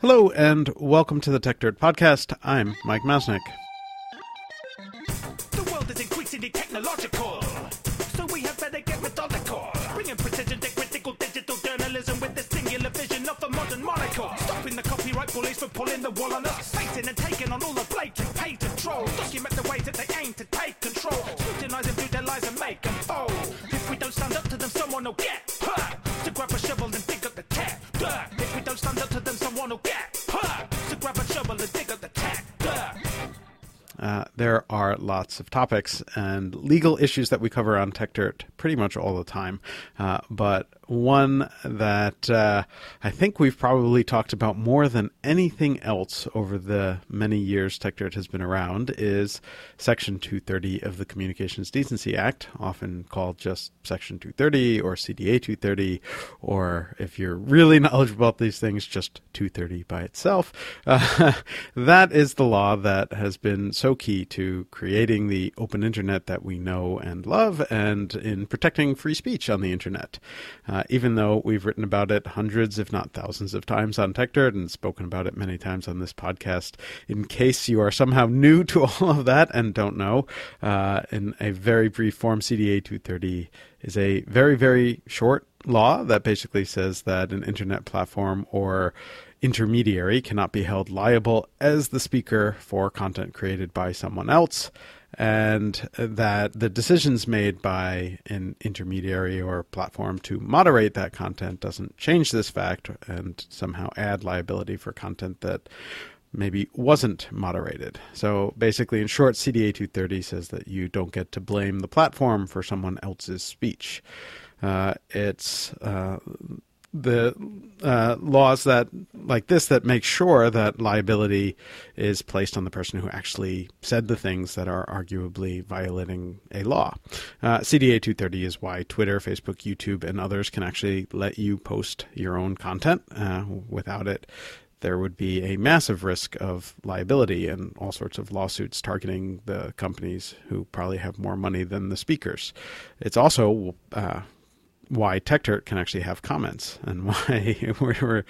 Hello, and welcome to the Tech Dirt Podcast. I'm Mike Masnick. The world is increasingly technological, so we have better get methodical. Bringing precision to critical digital journalism with the singular vision of a modern monocle. Stopping the copyright bullies from pulling the wool on us. Facing and taking on all the. Document the ways that they aim to take control. Scrutinizing through their lies and make them fold. If we don't stand up to them, someone will get hurt. To grab a shovel and To grab a shovel and dig up the. Uh, there are lots of topics and legal issues that we cover on Tech Dirt pretty much all the time. Uh, but one that uh, I think we've probably talked about more than anything else over the many years Tech Dirt has been around is Section 230 of the Communications Decency Act, often called just Section 230 or CDA 230, or if you're really knowledgeable about these things, just 230 by itself. Uh, that is the law that has been so key to creating the open internet that we know and love and in protecting free speech on the internet. Uh, even though we've written about it hundreds, if not thousands of times on TechDirt and spoken about it many times on this podcast, in case you are somehow new to all of that and don't know, uh, in a very brief form, CDA 230 is a very, very short law that basically says that an internet platform or intermediary cannot be held liable as the speaker for content created by someone else, and that the decisions made by an intermediary or platform to moderate that content doesn't change this fact and somehow add liability for content that maybe wasn't moderated. So basically, in short, CDA 230 says that you don't get to blame the platform for someone else's speech. Uh, it's uh, the uh, laws that like this that make sure that liability is placed on the person who actually said the things that are arguably violating a law. Uh, CDA 230 is why Twitter, Facebook, YouTube, and others can actually let you post your own content. Uh, without it, there would be a massive risk of liability and all sorts of lawsuits targeting the companies who probably have more money than the speakers. It's also uh, why Techdirt can actually have comments and why we're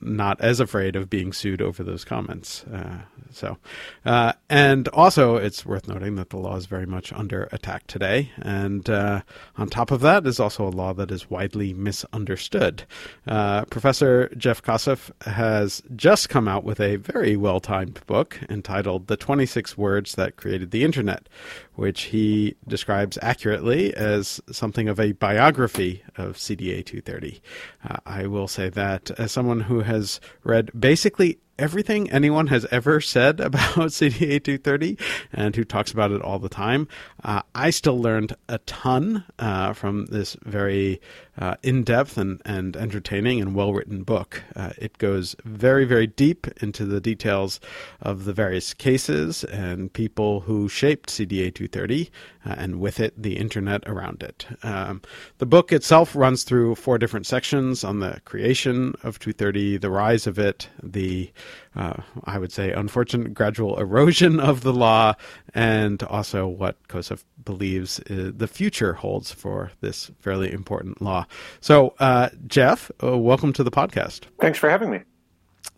not as afraid of being sued over those comments. Uh, so, uh, and also it's worth noting that the law is very much under attack today. And uh, on top of that is also a law that is widely misunderstood. Uh, Professor Jeff Kosseff has just come out with a very well timed book entitled The 26 Words That Created the Internet, which he describes accurately as something of a biography of CDA 230. Uh, I will say that as someone who has read basically everything anyone has ever said about CDA 230 and who talks about it all the time, uh, I still learned a ton uh, from this very uh, in depth and, and entertaining and well written book. Uh, it goes very, very deep into the details of the various cases and people who shaped CDA 230 uh, and with it the internet around it. Um, the book itself runs through four different sections on the creation of 230, the rise of it, the uh, I would say, unfortunate gradual erosion of the law, and also what Kosseff believes uh, the future holds for this fairly important law. So, uh, Jeff, uh, welcome to the podcast. Thanks for having me.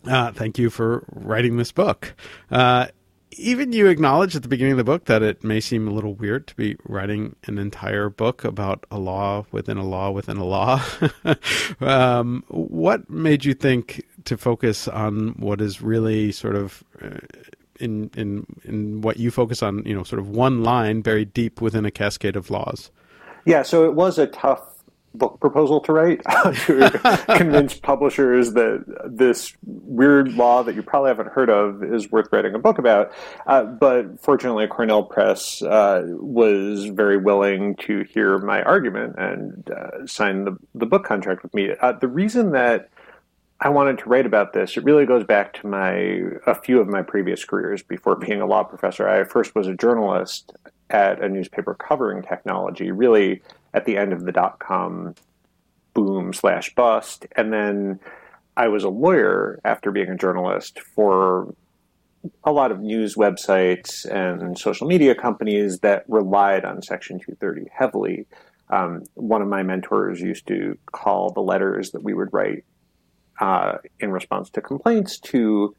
Uh, thank you for writing this book. Uh, even you acknowledge at the beginning of the book that it may seem a little weird to be writing an entire book about a law within a law within a law. um, what made you think to focus on what is really sort of uh, in in in what you focus on? You know, sort of one line buried deep within a cascade of laws. Yeah, so it was a tough book proposal to write to convince publishers that this weird law that you probably haven't heard of is worth writing a book about. Uh, but fortunately, Cornell Press uh, was very willing to hear my argument and uh, sign the, the book contract with me. Uh, the reason that I wanted to write about this, it really goes back to my a few of my previous careers before being a law professor. I first was a journalist at a newspaper covering technology, really at the end of the dot com boom slash bust. And then I was a lawyer after being a journalist for a lot of news websites and social media companies that relied on Section 230 heavily. Um, one of my mentors used to call the letters that we would write uh, in response to complaints to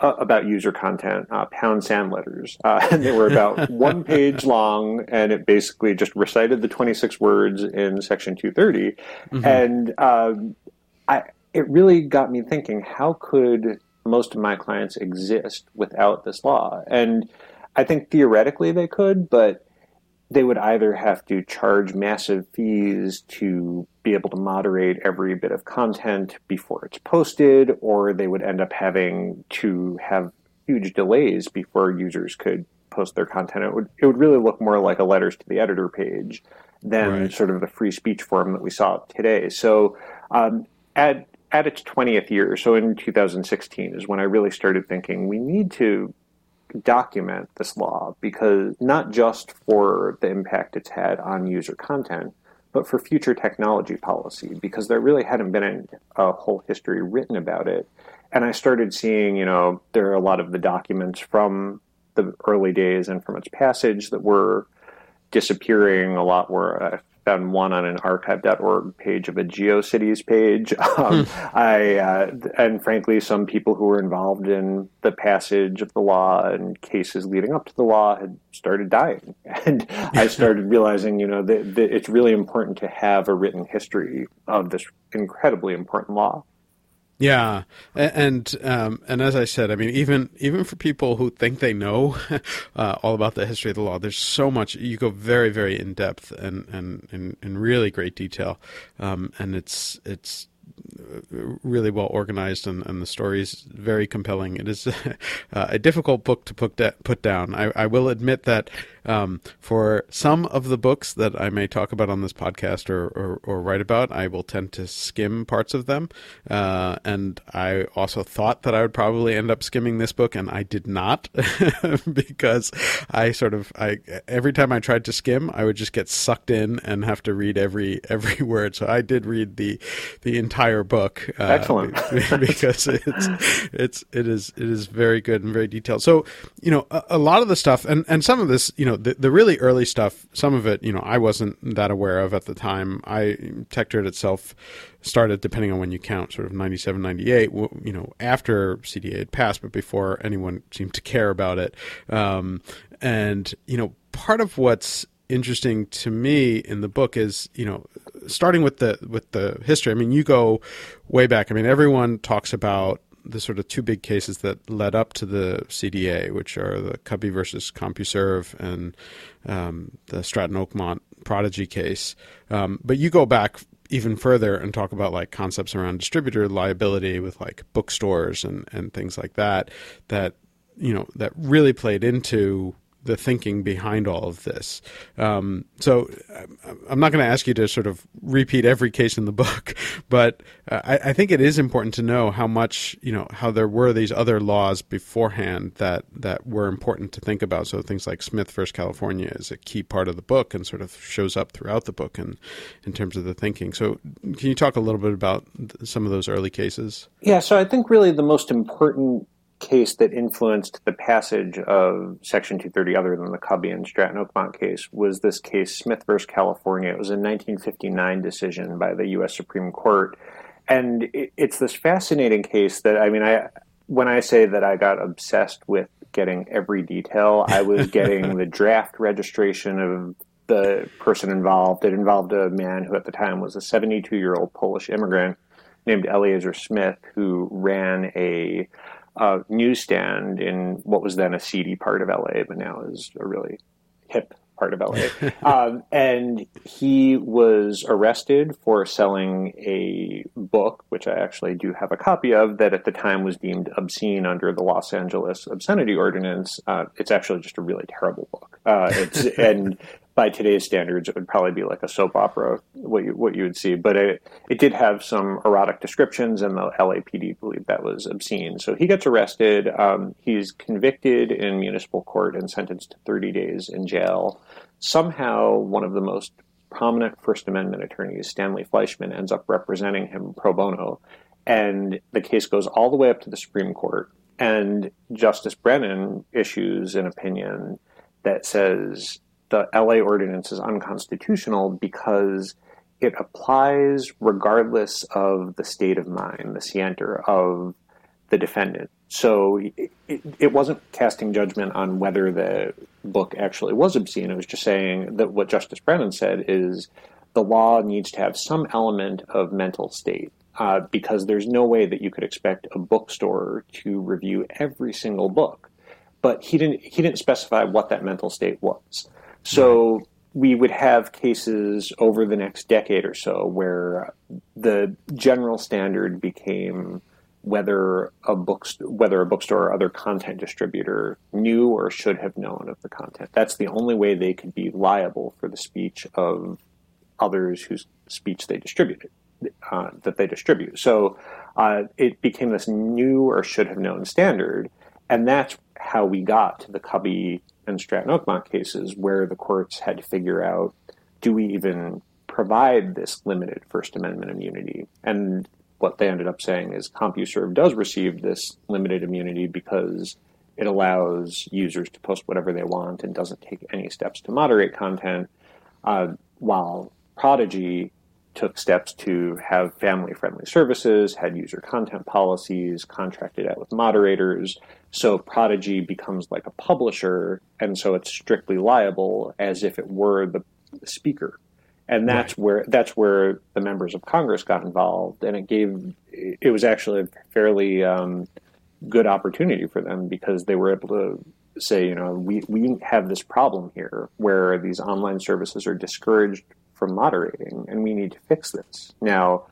uh, about user content, uh, pound sand letters. Uh, and they were about one page long, and it basically just recited the 26 words in section 230. Mm-hmm. And um, I, it really got me thinking how could most of my clients exist without this law? And I think theoretically they could, but they would either have to charge massive fees to be able to moderate every bit of content before it's posted, or they would end up having to have huge delays before users could post their content. It would it would really look more like a letters to the editor page than right. sort of the free speech forum that we saw today. So um, at at its 20th year, so in 2016 is when I really started thinking we need to document this law because not just for the impact it's had on user content, but for future technology policy because there really hadn't been a whole history written about it. And I started seeing, you know, there are a lot of the documents from the early days and from its passage that were disappearing. A lot were found one on an archive.org page of a GeoCities page. Um, hmm. I uh, and frankly, some people who were involved in the passage of the law and cases leading up to the law had started dying, and I started realizing, you know, that, that it's really important to have a written history of this incredibly important law. Yeah, and um, and as I said, I mean, even even for people who think they know uh, all about the history of the law, there's so much. You go very very in depth and and in, in really great detail, um, and it's it's really well organized and, and the story is very compelling. It is uh, a difficult book to put, de- put down. I, I, will admit that um, for some of the books that I may talk about on this podcast or, or, or write about, I will tend to skim parts of them. Uh, and I also thought that I would probably end up skimming this book, and I did not because I sort of I every time I tried to skim, I would just get sucked in and have to read every every word. So I did read the the entire book. Uh, Excellent, because it's it's it is it is very good and very detailed. So you know a, a lot of the stuff and and some of this you know know, the, the really early stuff, some of it, you know, I wasn't that aware of at the time. I Techdirt itself started, depending on when you count, sort of 97, 98, you know, after CDA had passed, but before anyone seemed to care about it. Um, and, you know, part of what's interesting to me in the book is you know starting with the with the history i mean you go way back i mean everyone talks about the sort of two big cases that led up to the CDA, which are the Cubby versus CompuServe and um, the Stratton Oakmont Prodigy case. Um, but you go back even further and talk about like concepts around distributor liability with like bookstores and, and things like that, that, you know, that really played into the thinking behind all of this. Um, so I'm not going to ask you to sort of repeat every case in the book, but uh, I, I, think it is important to know how much you know how there were these other laws beforehand that that were important to think about. So things like Smith versus California is a key part of the book and sort of shows up throughout the book and in terms of the thinking. So can you talk a little bit about some of those early cases? Yeah. So I think really the most important case that influenced the passage of Section 230, other than the Cubby and Stratton Oakmont case, was this case, Smith versus California. It was a 1959 decision by the U.S. Supreme Court. And it's this fascinating case that, I mean, I when I say that I got obsessed with getting every detail, I was getting the draft registration of the person involved. It involved a man who at the time was a 72 year old Polish immigrant named Eliezer Smith, who ran a uh, newsstand in what was then a seedy part of LA, but now is a really hip part of LA. um, and he was arrested for selling a book, which I actually do have a copy of, that at the time was deemed obscene under the Los Angeles Obscenity Ordinance. Uh, it's actually just a really terrible book. Uh, it's and by today's standards, it would probably be like a soap opera, what you what you would see. But it it did have some erotic descriptions, and the LAPD believed that was obscene. So he gets arrested. Um, he's convicted in municipal court and sentenced to 30 days in jail. Somehow, one of the most prominent First Amendment attorneys, Stanley Fleishman, ends up representing him pro bono, and the case goes all the way up to the Supreme Court. And Justice Brennan issues an opinion that says the LA ordinance is unconstitutional because it applies regardless of the state of mind, the scienter of the defendant. So it, it, wasn't casting judgment on whether the book actually was obscene. It was just saying that what Justice Brennan said is the law needs to have some element of mental state. Uh, because there's no way that you could expect a bookstore to review every single book. But he didn't. He didn't specify what that mental state was. So we would have cases over the next decade or so where the general standard became whether a book whether a bookstore or other content distributor knew or should have known of the content. That's the only way they could be liable for the speech of others whose speech they distributed uh, that they distribute. So uh, it became this new or should have known standard, and that's how we got to the Cubby and Stratton Oakmont cases, where the courts had to figure out: do we even provide this limited First Amendment immunity? And what they ended up saying is CompuServe does receive this limited immunity because it allows users to post whatever they want and doesn't take any steps to moderate content, uh, while Prodigy took steps to have family friendly services, had user content policies, contracted out with moderators. So Prodigy becomes like a publisher, and so it's strictly liable as if it were the speaker and that's right. where that's where the members of Congress got involved, and it gave it was actually a fairly um, good opportunity for them because they were able to say, you know, we we have this problem here where these online services are discouraged from moderating, and we need to fix this now.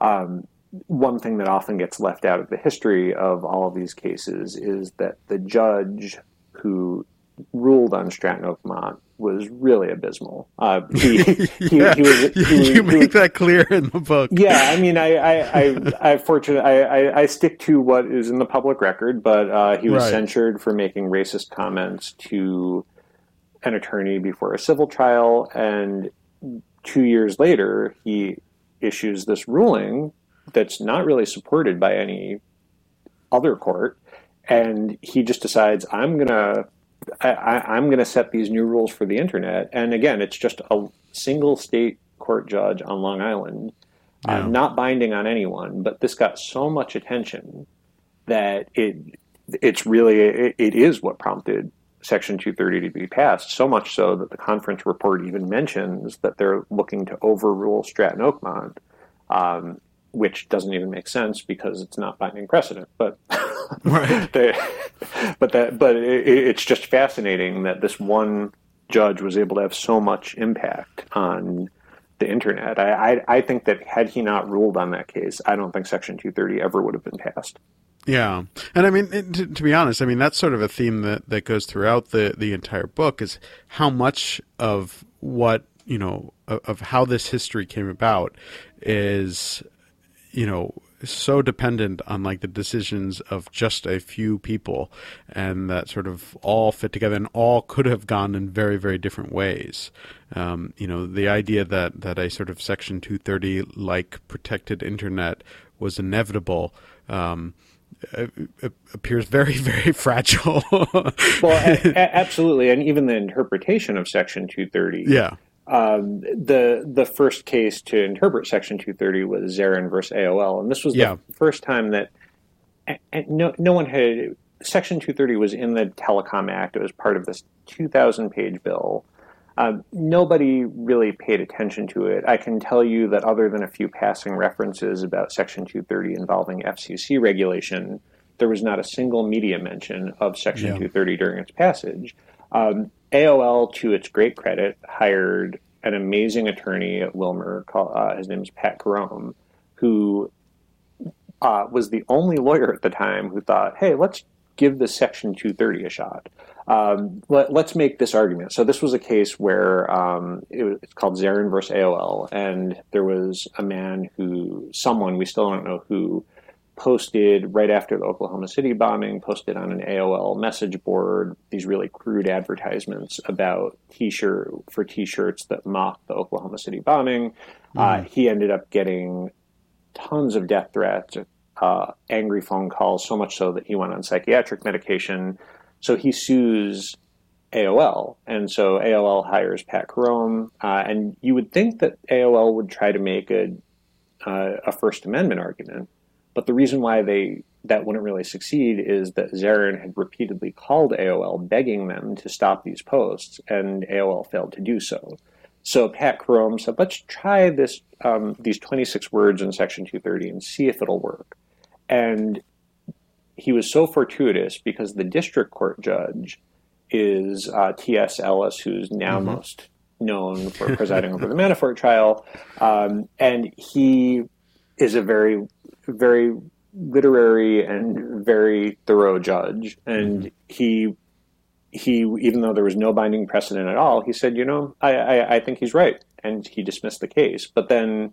Um, one thing that often gets left out of the history of all of these cases is that the judge who ruled on Stratton Oakmont was really abysmal. Uh, he, he, yeah, he, was, he, you make that clear in the book. Yeah, I mean, I, I, I, I fortunate, I, I, I, stick to what is in the public record, but uh, he was right. censured for making racist comments to an attorney before a civil trial, and two years later, he issues this ruling that's not really supported by any other court, and he just decides, I'm gonna I, am going to set these new rules for the internet. And again, it's just a single state court judge on Long Island, uh, yeah. uh, not binding on anyone. But this got so much attention that it it's really it, it is what prompted Section 230 to be passed. So much so that the conference report even mentions that they're looking to overrule Stratton Oakmont. Um, which doesn't even make sense because it's not binding precedent. But right. they, but that but it, it's just fascinating that this one judge was able to have so much impact on the internet. I, I, I think that had he not ruled on that case, I don't think Section 230 ever would have been passed. Yeah, and I mean to, to, be honest, I mean that's sort of a theme that, that goes throughout the the entire book is how much of what you know of, of how this history came about is you know so dependent on like the decisions of just a few people and that sort of all fit together and all could have gone in very very different ways. Um, you know the idea that that a sort of section 230 like protected internet was inevitable um, appears very very fragile well a- a- absolutely and even the interpretation of section 230 yeah um, the the first case to interpret Section 230 was Zeran versus AOL, and this was yeah. the first time that no no one had Section 230 was in the Telecom Act. It was part of this 2,000 page bill. Um, nobody really paid attention to it. I can tell you that other than a few passing references about Section 230 involving FCC regulation, there was not a single media mention of Section yeah. 230 during its passage. Um, AOL, to its great credit, hired an amazing attorney at Wilmer. Called, uh, his name is Pat Carome, who uh, was the only lawyer at the time who thought, "Hey, let's give the Section 230 a shot. Um, let, us make this argument." So this was a case where um, it was, it's called Zeran versus AOL, and there was a man who, someone we still don't know who, posted right after the Oklahoma City bombing, posted on an AOL message board these really crude advertisements about t-shirt for t-shirts that mock the Oklahoma City bombing. Mm. Uh, he ended up getting tons of death threats, uh, angry phone calls, so much so that he went on psychiatric medication. So he sues AOL. And so AOL hires Pat Carome, uh, and you would think that AOL would try to make a uh, a First Amendment argument, but the reason why they that wouldn't really succeed is that Zeran had repeatedly called AOL begging them to stop these posts, and AOL failed to do so. So Pat Carome said, "Let's try this um, these 26 words in Section 230 and see if it'll work." And he was so fortuitous because the district court judge is uh, T.S. Ellis, who's now mm-hmm. most known for presiding over the Manafort trial, um, and he is a very, very literary and very thorough judge, and mm-hmm. he he even though there was no binding precedent at all, he said, you know, I, I, I think he's right, and he dismissed the case. But then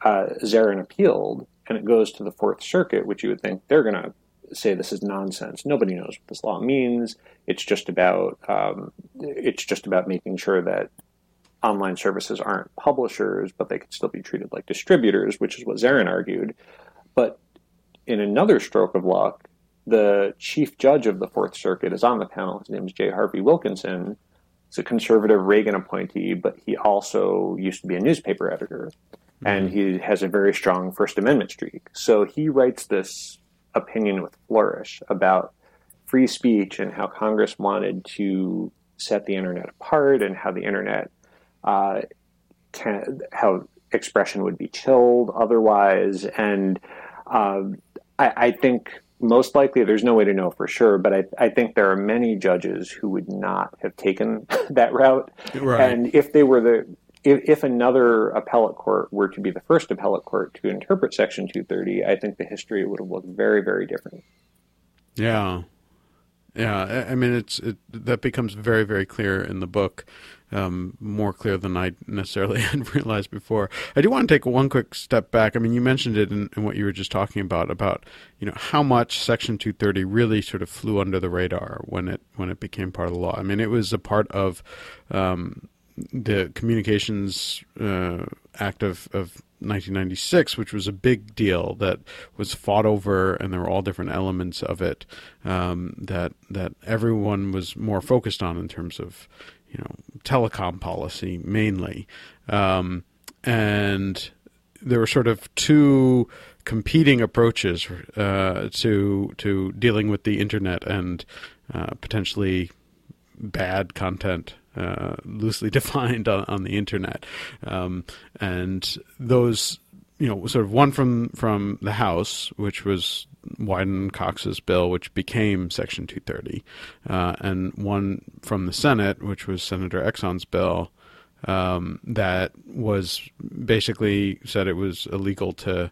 uh, Zeran appealed, and it goes to the Fourth Circuit, which you would think they're going to say this is nonsense. Nobody knows what this law means. It's just about um, it's just about making sure that online services aren't publishers, but they could still be treated like distributors, which is what Zeran argued. But in another stroke of luck, the chief judge of the Fourth Circuit is on the panel. His name is J. Harvie Wilkinson. He's a conservative Reagan appointee, but he also used to be a newspaper editor. And he has a very strong First Amendment streak. So he writes this opinion with flourish about free speech and how Congress wanted to set the internet apart and how the internet uh, can, how expression would be chilled otherwise. And uh, I, I, think most likely, there's no way to know for sure, but I, I, think there are many judges who would not have taken that route. Right. And if they were the if, if, another appellate court were to be the first appellate court to interpret Section 230, I think the history would have looked very, very different. Yeah, yeah. I mean, it's it, that becomes very, very clear in the book, um, more clear than I necessarily had realized before. I do want to take one quick step back. I mean, you mentioned it in, in what you were just talking about about you know how much Section 230 really sort of flew under the radar when it when it became part of the law. I mean, it was a part of um, the Communications uh, Act of, of 1996, which was a big deal that was fought over, and there were all different elements of it um, that that everyone was more focused on in terms of you know telecom policy mainly, um, and there were sort of two competing approaches uh, to to dealing with the internet and uh, potentially bad content uh, loosely defined on, on, the internet, um, and those you know sort of one from from the House, which was Wyden Cox's bill, which became Section 230, uh, and one from the Senate, which was Senator Exon's bill. Um, that was basically said it was illegal to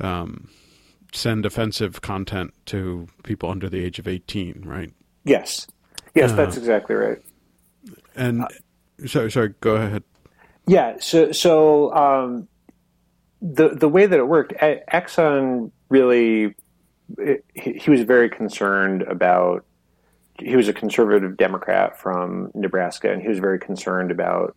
um, send offensive content to people under the age of 18, right? Yes. Yes, that's uh, exactly right. And uh, sorry, sorry, go ahead. Yeah, so so um, the the way that it worked, Exon really it, he was very concerned about. He was a conservative Democrat from Nebraska, and he was very concerned about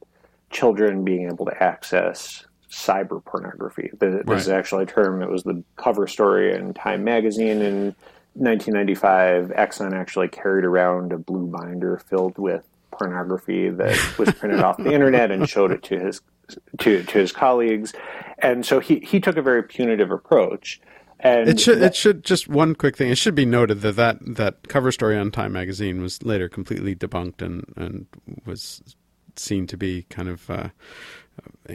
children being able to access cyber pornography. The, right. This is actually a term. It was the cover story in Time magazine in 1995. Exon actually carried around a blue binder filled with pornography that was printed off the internet and showed it to his to to his colleagues, and so he he took a very punitive approach. And it should that, it should just one quick thing. It should be noted that, that that cover story on Time magazine was later completely debunked and and was seen to be kind of uh,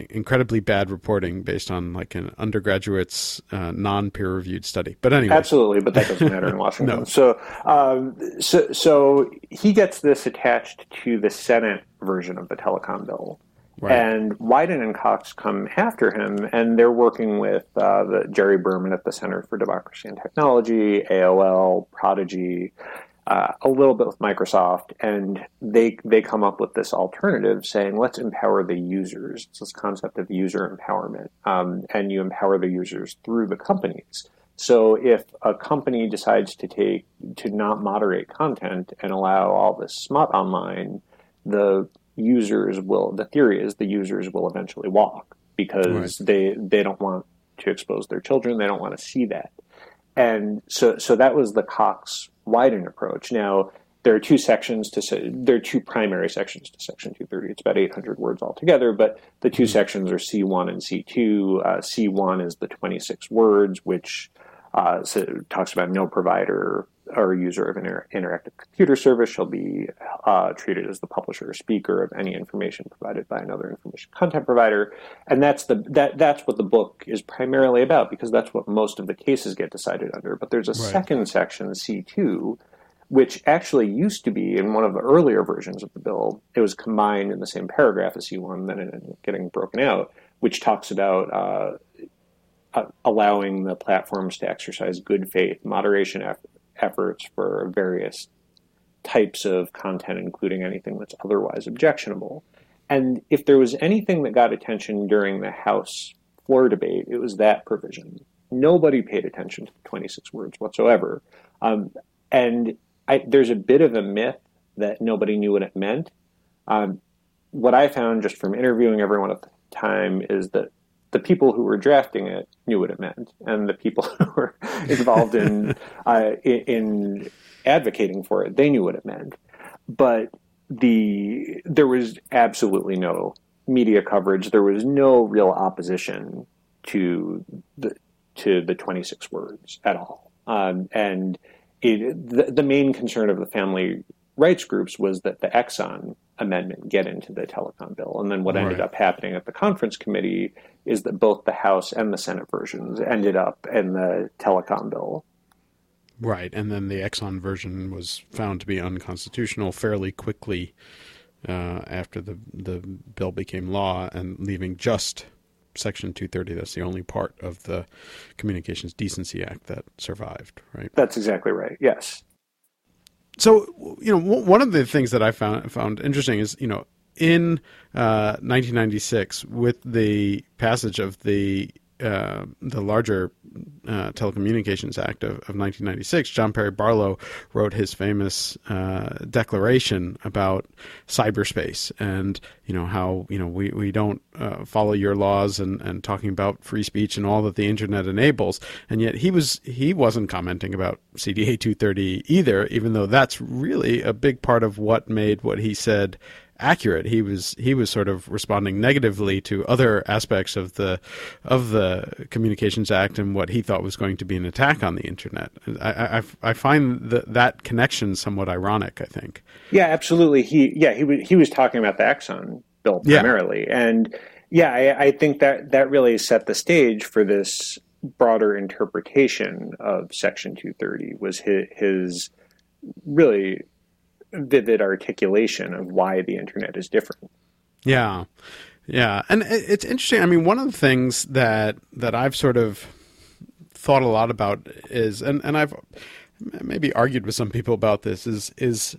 incredibly bad reporting based on like an undergraduate's uh, non-peer reviewed study. But anyway, absolutely. But that doesn't matter in Washington. no. So, um, so, so he gets this attached to the Senate version of the telecom bill. Right. And Wyden and Cox come after him, and they're working with uh, the Jerry Berman at the Center for Democracy and Technology, AOL, Prodigy, uh, a little bit with Microsoft, and they they come up with this alternative, saying let's empower the users. It's this concept of user empowerment, um, and you empower the users through the companies. So if a company decides to take to not moderate content and allow all this smut online, the users will. The theory is the users will eventually walk because right. they they don't want to expose their children. They don't want to see that. And so, so that was the Cox Wyden approach. Now, there are two sections to say, there are two primary sections to section 230 it's about 800 words altogether but the 2 sections are c1 and c2 uh, c1 is the 26 words which uh, so talks about no provider or user of an inter- interactive computer service shall be uh, treated as the publisher or speaker of any information provided by another information content provider, and that's the that that's what the book is primarily about because that's what most of the cases get decided under. But there's a Right. second section, C two, which actually used to be in one of the earlier versions of the bill. It was combined in the same paragraph as C one, then it ended up getting broken out, which talks about. Uh, uh, allowing the platforms to exercise good faith moderation efforts for various types of content, including anything that's otherwise objectionable. And if there was anything that got attention during the House floor debate, it was that provision. Nobody paid attention to the 26 words whatsoever. Um, and I, there's a bit of a myth that nobody knew what it meant. Um, what I found just from interviewing everyone at the time is that the people who were drafting it knew what it meant, and the people who were involved in uh, in, in advocating for it, they knew what it meant. But the there was absolutely no media coverage. There was no real opposition to the to the 26 words at all. Um, and it, the, the main concern of the family rights groups was that the Exon amendment get into the telecom bill. And then what ended up happening at the conference committee is that both the House and the Senate versions ended up in the telecom bill. Right, and then the Exon version was found to be unconstitutional fairly quickly uh, after the the bill became law, and leaving just Section 230. That's the only part of the Communications Decency Act that survived. Right. That's exactly right. Yes. So you know, one of the things that I found found interesting is you know in uh, 1996 with the passage of the uh, the larger uh, Telecommunications Act of, of 1996, John Perry Barlow wrote his famous uh, declaration about cyberspace and you know how you know we, we don't uh, follow your laws and, and talking about free speech and all that the internet enables. And yet he was he wasn't commenting about CDA 230 either even though that's really a big part of what made what he said accurate. He was he was sort of responding negatively to other aspects of the of the Communications Act and what he thought was going to be an attack on the internet. I I, I find that that connection somewhat ironic. I think. Yeah, absolutely. He yeah he was he was talking about the Exon bill Yeah. primarily, and yeah, I, I think that that really set the stage for this broader interpretation of Section 230. Was his, his really vivid articulation of why the internet is different. Yeah, yeah, and it's interesting. I mean, one of the things that that I've sort of thought a lot about is, and and I've maybe argued with some people about this is is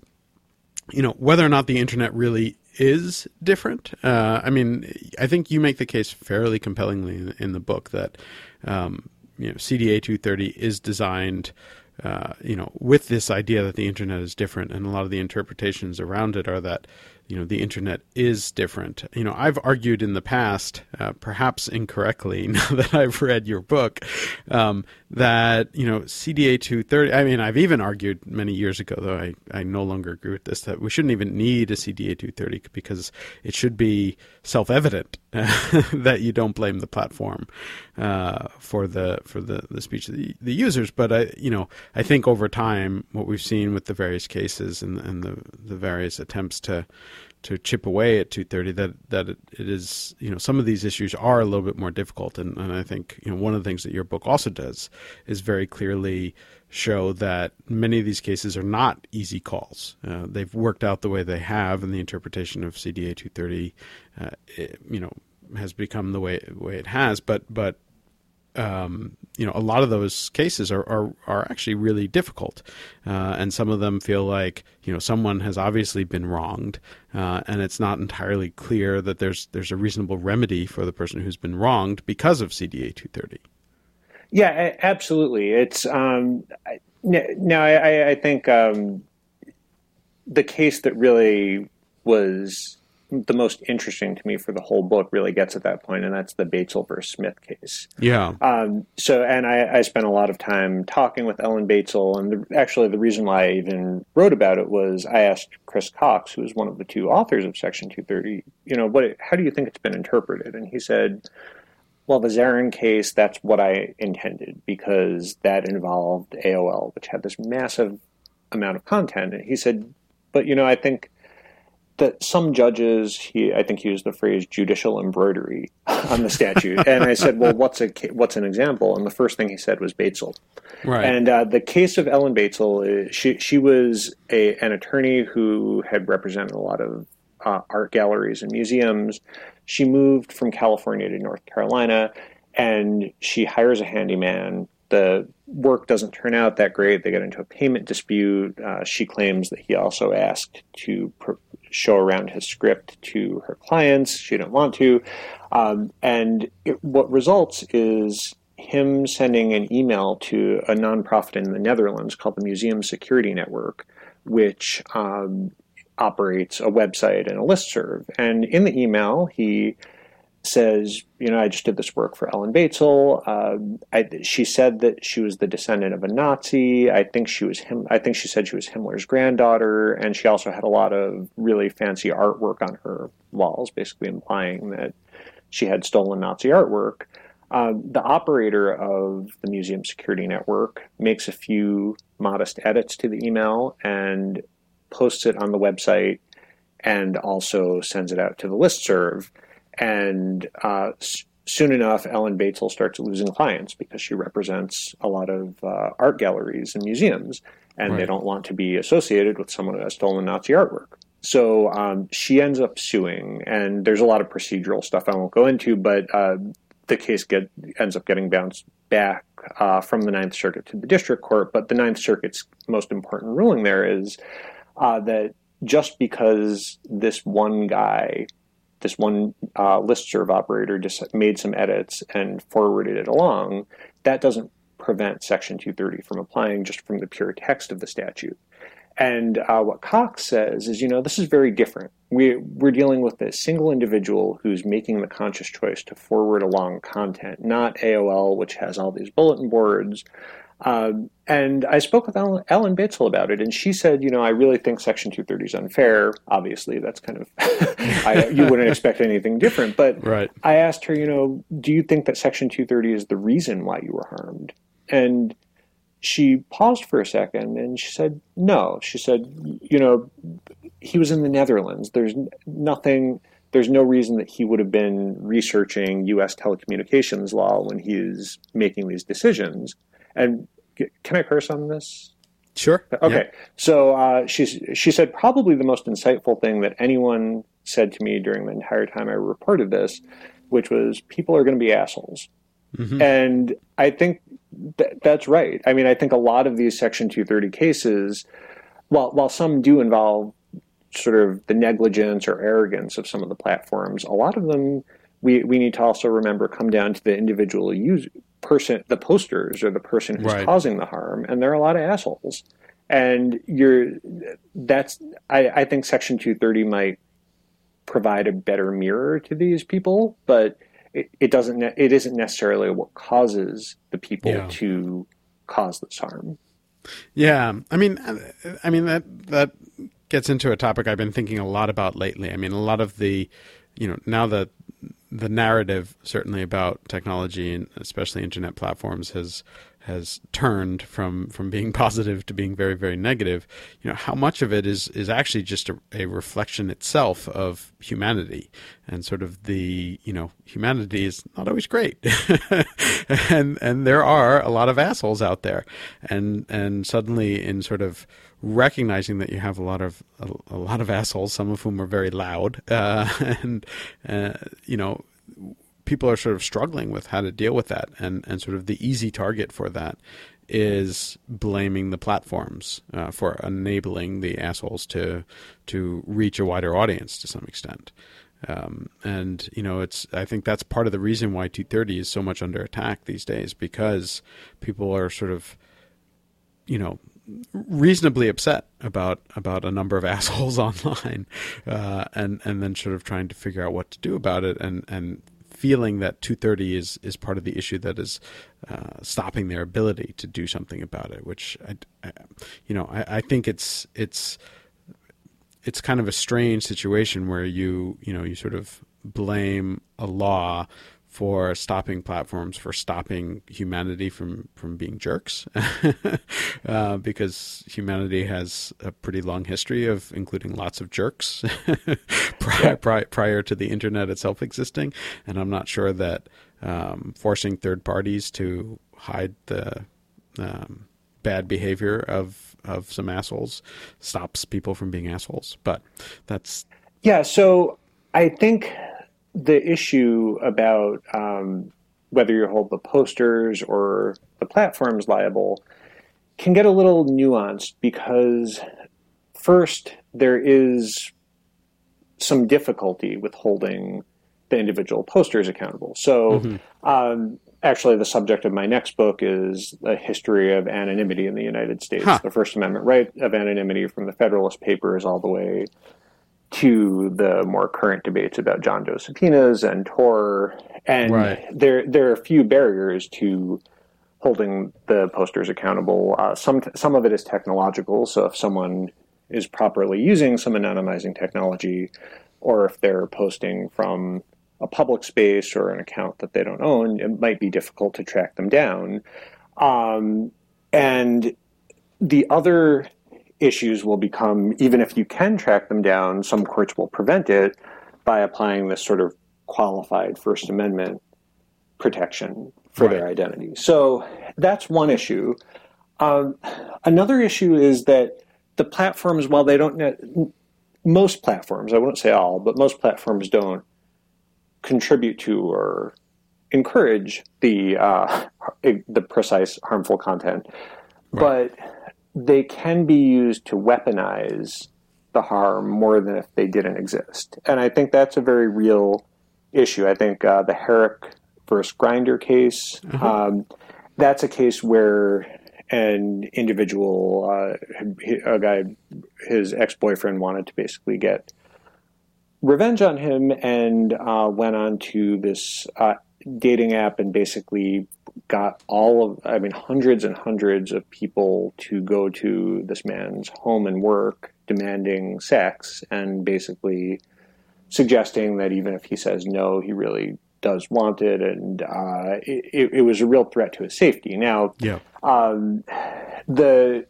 you know whether or not the internet really is different. Uh, I mean, I think you make the case fairly compellingly in, the book that um, you know CDA 230 is designed. Uh, you know, with this idea that the internet is different, and a lot of the interpretations around it are that, you know, the internet is different. You know, I've argued in the past, uh, perhaps incorrectly, now that I've read your book, um, that you know CDA 230. I mean, I've even argued many years ago, though I I no longer agree with this, that we shouldn't even need a CDA 230 because it should be self-evident that you don't blame the platform uh, for the for the, the speech of the, the users. But I, you know, I think over time, what we've seen with the various cases and, and the the various attempts to to chip away at 230 that that it, is you know some of these issues are a little bit more difficult and, and I think you know one of the things that your book also does is very clearly show that many of these cases are not easy calls. Uh, they've worked out the way they have, and the interpretation of CDA 230, uh, it, you know, has become the way way it has. But but um, you know, a lot of those cases are are, are actually really difficult, uh, and some of them feel like you know someone has obviously been wronged, uh, and it's not entirely clear that there's there's a reasonable remedy for the person who's been wronged because of CDA 230. Yeah, absolutely. It's um, now I, I- I think um, the case that really was the most interesting to me for the whole book really gets at that point, and that's the Batzel versus Smith case. Yeah. Um, so, and I, I spent a lot of time talking with Ellen Batzel, and the, actually, the reason why I even wrote about it was I asked Chris Cox, who is one of the two authors of Section 230, you know, what, how do you think it's been interpreted? And he said, well, the Zeran case, that's what I intended because that involved AOL, which had this massive amount of content. And he said, but you know, I think that some judges, he, I think he used the phrase judicial embroidery on the statute. and I said, well, what's a what's an example? And the first thing he said was Batzel, Right. And uh, the case of Ellen Batzel, uh, she she was a, an attorney who had represented a lot of uh, art galleries and museums. She moved from California to North Carolina, and she hires a handyman the work doesn't turn out that great. They get into a payment dispute. Uh, she claims that he also asked to pr- show around his script to her clients. She didn't want to. Um, and it, what results is him sending an email to a nonprofit in the Netherlands called the Museum Security Network, which um, operates a website and a listserv. And in the email, he says, you know, I just did this work for Ellen Batzel. Uh, I, she said that she was the descendant of a Nazi. I think she was him. I think she said she was Himmler's granddaughter, and she also had a lot of really fancy artwork on her walls, basically implying that she had stolen Nazi artwork. Uh, the operator of the museum security network makes a few modest edits to the email and posts it on the website, and also sends it out to the listserv and uh, soon enough, Ellen Batzel starts losing clients because she represents a lot of uh, art galleries and museums, and right. they don't want to be associated with someone who has stolen Nazi artwork. So um, she ends up suing, and there's a lot of procedural stuff I won't go into, but uh, the case get, ends up getting bounced back uh, from the Ninth Circuit to the District Court. But the Ninth Circuit's most important ruling there is uh, that just because this one guy this one uh, listserv operator just made some edits and forwarded it along, that doesn't prevent Section 230 from applying just from the pure text of the statute. And uh, what Cox says is, you know, this is very different. We, we're dealing with a single individual who's making the conscious choice to forward along content, not AOL, which has all these bulletin boards, um, and I spoke with Ellen, Ellen Batzel about it, and she said, you know, I really think Section 230 is unfair. Obviously, that's kind of, I, you wouldn't expect anything different. But right. I asked her, you know, do you think that Section 230 is the reason why you were harmed? And she paused for a second and she said, no. She said, you know, he was in the Netherlands. There's nothing, there's no reason that he would have been researching U.S. telecommunications law when he's making these decisions. And can I curse on this? Sure. Okay. Yeah. So uh, she she said probably the most insightful thing that anyone said to me during the entire time I reported this, which was people are going to be assholes, mm-hmm. and I think th- that's right. I mean, I think a lot of these Section 230 cases, while while some do involve sort of the negligence or arrogance of some of the platforms, a lot of them we, we need to also remember come down to the individual user, person, the posters or the person who's right. causing the harm, and there are a lot of assholes. And you're that's I, I think Section 230 might provide a better mirror to these people, but it, it doesn't. It isn't necessarily what causes the people yeah. to cause this harm. Yeah, I mean, I mean that that gets into a topic I've been thinking a lot about lately. I mean, a lot of the, you know, now that the narrative certainly about technology and especially internet platforms has has turned from from being positive to being very very negative. You know how much of it is is actually just a, a, reflection itself of humanity and sort of the you know humanity is not always great. And and there are a lot of assholes out there. And and suddenly in sort of recognizing that you have a lot of a, a lot of assholes, some of whom are very loud, uh, and uh, you know, people are sort of struggling with how to deal with that, and and sort of the easy target for that is blaming the platforms uh, for enabling the assholes to to reach a wider audience to some extent. Um, and you know, it's I think that's part of the reason why 230 is so much under attack these days because people are sort of you know, reasonably upset about about a number of assholes online, uh, and and then sort of trying to figure out what to do about it, and and feeling that 230 is is part of the issue that is uh, stopping their ability to do something about it. Which I, I you know, I, I think it's it's it's kind of a strange situation where you you know you sort of blame a law for stopping platforms for stopping humanity from from being jerks. Uh, because humanity has a pretty long history of including lots of jerks prior, prior, to the internet itself existing. And I'm not sure that um, forcing third parties to hide the um, bad behavior of of some assholes stops people from being assholes. But that's yeah so I think the issue about um, whether you hold the posters or the platforms liable can get a little nuanced because first there is some difficulty with holding the individual posters accountable. So, mm-hmm. um, actually, the subject of my next book is a history of anonymity in the United States, huh. the First Amendment right of anonymity from the Federalist Papers all the way to the more current debates about John Doe subpoenas and Tor, and right. there there are a few barriers to holding the posters accountable. Uh, some some of it is technological, so if someone is properly using some anonymizing technology, or if they're posting from a public space or an account that they don't own, it might be difficult to track them down. Um, and the other issues will become, even if you can track them down, some courts will prevent it by applying this sort of qualified First Amendment protection for right. their identity. So that's one issue. Um, another issue is that the platforms, while they don't, most platforms, I wouldn't say all, but most platforms don't contribute to or encourage the uh, the precise harmful content. Right. But they can be used to weaponize the harm more than if they didn't exist. And I think that's a very real issue. I think uh, the Herrick versus Grindr case, mm-hmm. um, that's a case where an individual, uh, a guy, his ex boyfriend wanted to basically get revenge on him and uh, went on to this uh, dating app and basically got all of, I mean, hundreds and hundreds of people to go to this man's home and work demanding sex and basically suggesting that even if he says no, he really does want it. And uh, it, it, was a real threat to his safety. Now, yeah. um, the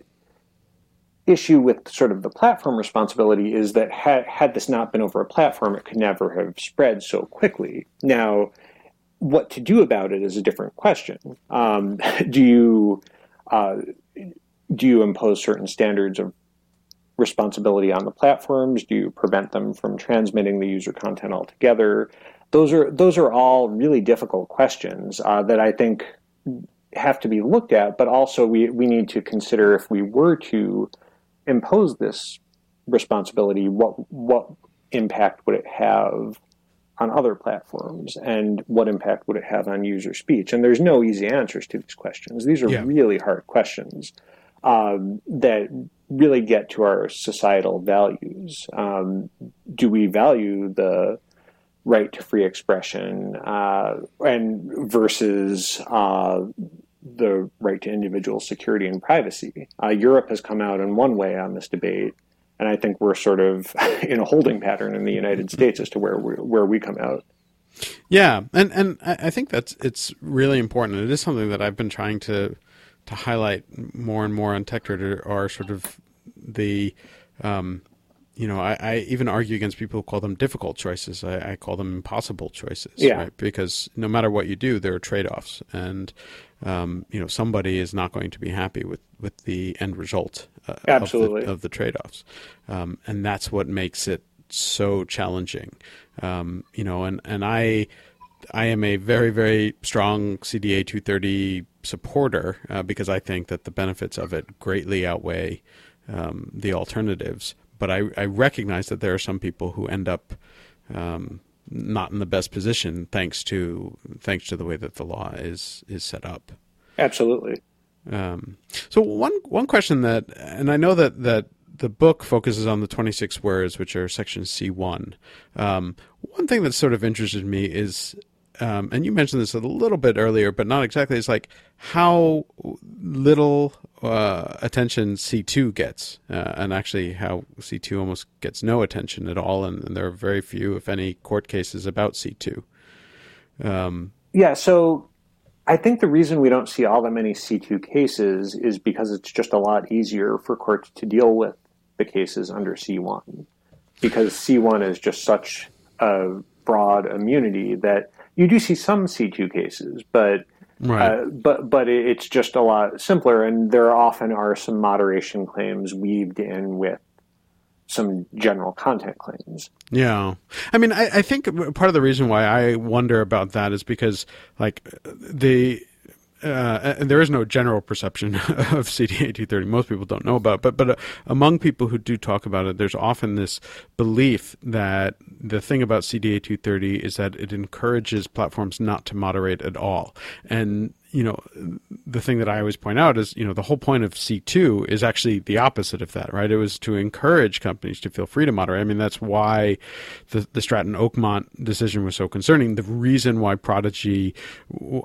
issue with sort of the platform responsibility is that had, had this not been over a platform, it could never have spread so quickly. Now, what to do about it is a different question. Um, do you uh, do you impose certain standards of responsibility on the platforms? Do you prevent them from transmitting the user content altogether? Those are those are all really difficult questions uh, that I think have to be looked at. But also, we we need to consider if we were to impose this responsibility, what what impact would it have on other platforms and what impact would it have on user speech? And there's no easy answers to these questions. These are yeah. really hard questions um, that really get to our societal values. Um, do we value the right to free expression uh, and versus uh, the right to individual security and privacy? Uh, Europe has come out in one way on this debate and I think we're sort of in a holding pattern in the United States as to where we, where we come out. Yeah, and and I think that's it's really important. It is something that I've been trying to to highlight more and more on Techdirt are sort of the um, you know, I, I, even argue against people who call them difficult choices. I, I call them impossible choices, yeah. right? Because no matter what you do, there are trade-offs, and um, you know, somebody is not going to be happy with, with the end result uh, Absolutely. Of, the, of the trade-offs, um, and that's what makes it so challenging. Um, you know, and and I. I am a very, very strong CDA 230 supporter uh, because I think that the benefits of it greatly outweigh um, the alternatives. But I, I, recognize that there are some people who end up um, not in the best position thanks to thanks to the way that the law is is set up. Absolutely. Um, so one one question that, and I know that that the book focuses on the 26 words, which are section C1. Um, one thing that sort of interested me is, um, and you mentioned this a little bit earlier, but not exactly. It's like how little uh, attention C2 gets, uh, and actually how C2 almost gets no attention at all, and, and there are very few, if any, court cases about C2. Um, yeah, so I think the reason we don't see all that many C2 cases is because it's just a lot easier for courts to deal with the cases under C1 because C1 is just such a broad immunity that you do see some C2 cases, but right. uh, but but it's just a lot simpler, and there often are some moderation claims weaved in with some general content claims. Yeah. I mean, I, I, think part of the reason why I wonder about that is because, like, the. Uh, and there is no general perception of CDA 230. Most people don't know about, it. but but uh, among people who do talk about it, there's often this belief that the thing about CDA 230 is that it encourages platforms not to moderate at all, and you know, the thing that I always point out is, you know, the whole point of C2 is actually the opposite of that, right? It was to encourage companies to feel free to moderate. I mean, that's why the, the Stratton Oakmont decision was so concerning. The reason why Prodigy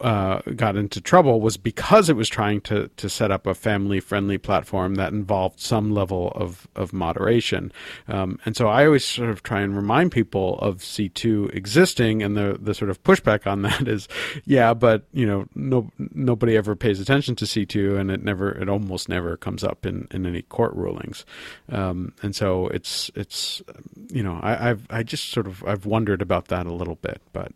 uh, got into trouble was because it was trying to, to set up a family friendly platform that involved some level of, of moderation. Um, and so I always sort of try and remind people of C2 existing and the, the sort of pushback on that is, yeah, but, you know, no, nobody ever pays attention to C2, and it never, it almost never comes up in, in any court rulings. Um, and so it's it's you know I, I've I just sort of I've wondered about that a little bit, but.